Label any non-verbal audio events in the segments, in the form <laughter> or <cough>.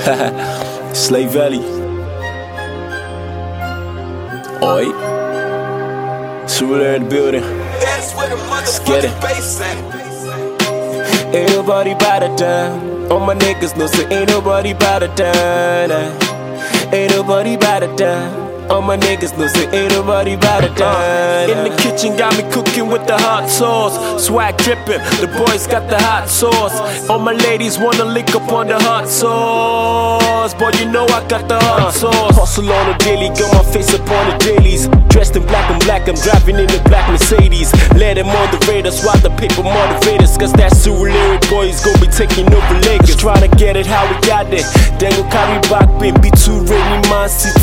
<laughs> Slave Valley. Oi. Surulere in the building. That's where the Let's get it. motherfucking bass at. Ain't nobody bout to die. All my niggas know say ain't nobody bout to die. nah. Ain't nobody bout to die. All my niggas know say ain't nobody bout to die. In the kitchen got me cooking with the hot sauce. Swag dripping, the boys got the hot sauce. All my ladies wanna lick up on the hot sauce. But you know I got the hot sauce. Hustle on a daily, got my face upon the dailies. Dressed in black and black, I'm driving in the black Mercedes. Let them on the radar, swat the paper motivators. Cause that Surulere boy is gonna be taking over Lagos. Trying to get it how we got it. Then go carry back, be too rainy, Man City.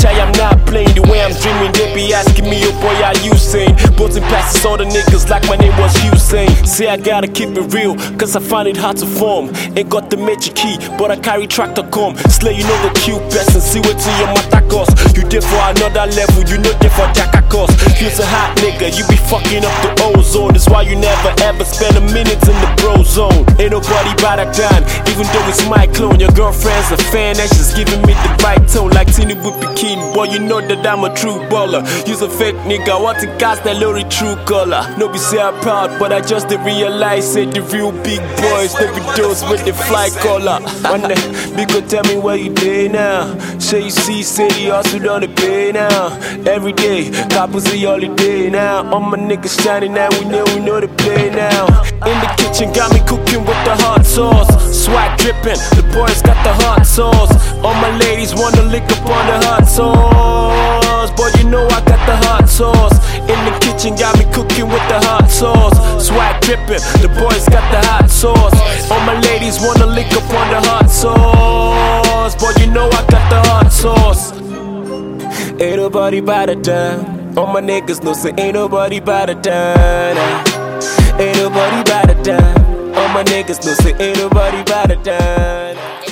Bitch, I am not playing the way I'm dreaming. They be asking me, oh boy, are you saying? Button passes all the niggas like my name was Hussein. Say I gotta keep it real, cause I find it hard to form. Ain't got the magic key, but I carry tractor come. Slay, you know the cute best and see what to your mata. You there for another level, you know there for Jacka cost. You's a hot nigga, you be fucking up the ozone. That's why you never ever spend a minute in the bro zone. Ain't nobody better than, even though it's my clone. Your girlfriend's a fan, and she's giving me the right tone. Like Tini with bikini, boy, you know that I'm a true baller. Use a fake nigga, want to cast that lorry true color. No be say I'm proud, but I just realize it. The real big boys, they be those with the fly collar. One day, big go tell me where you day now. Say you see, the hustle on the pay now. Every day, coppers a holiday now. All my niggas shining now, we know we know the play now. In the kitchen, got me cooking with the hot sauce. Swag dripping, the boys the hot sauce. All my ladies wanna lick up on the hot sauce. But you know I got the hot sauce. In the kitchen, got me cooking with the hot sauce. Swag dripping, the boys got the hot sauce. All my ladies wanna lick up on the hot sauce. But you know I got the hot sauce. Ain't nobody bout to die. All my niggas know say ain't nobody to die. nah. Ain't nobody bout to die. All my niggas know say ain't nobody die. nah.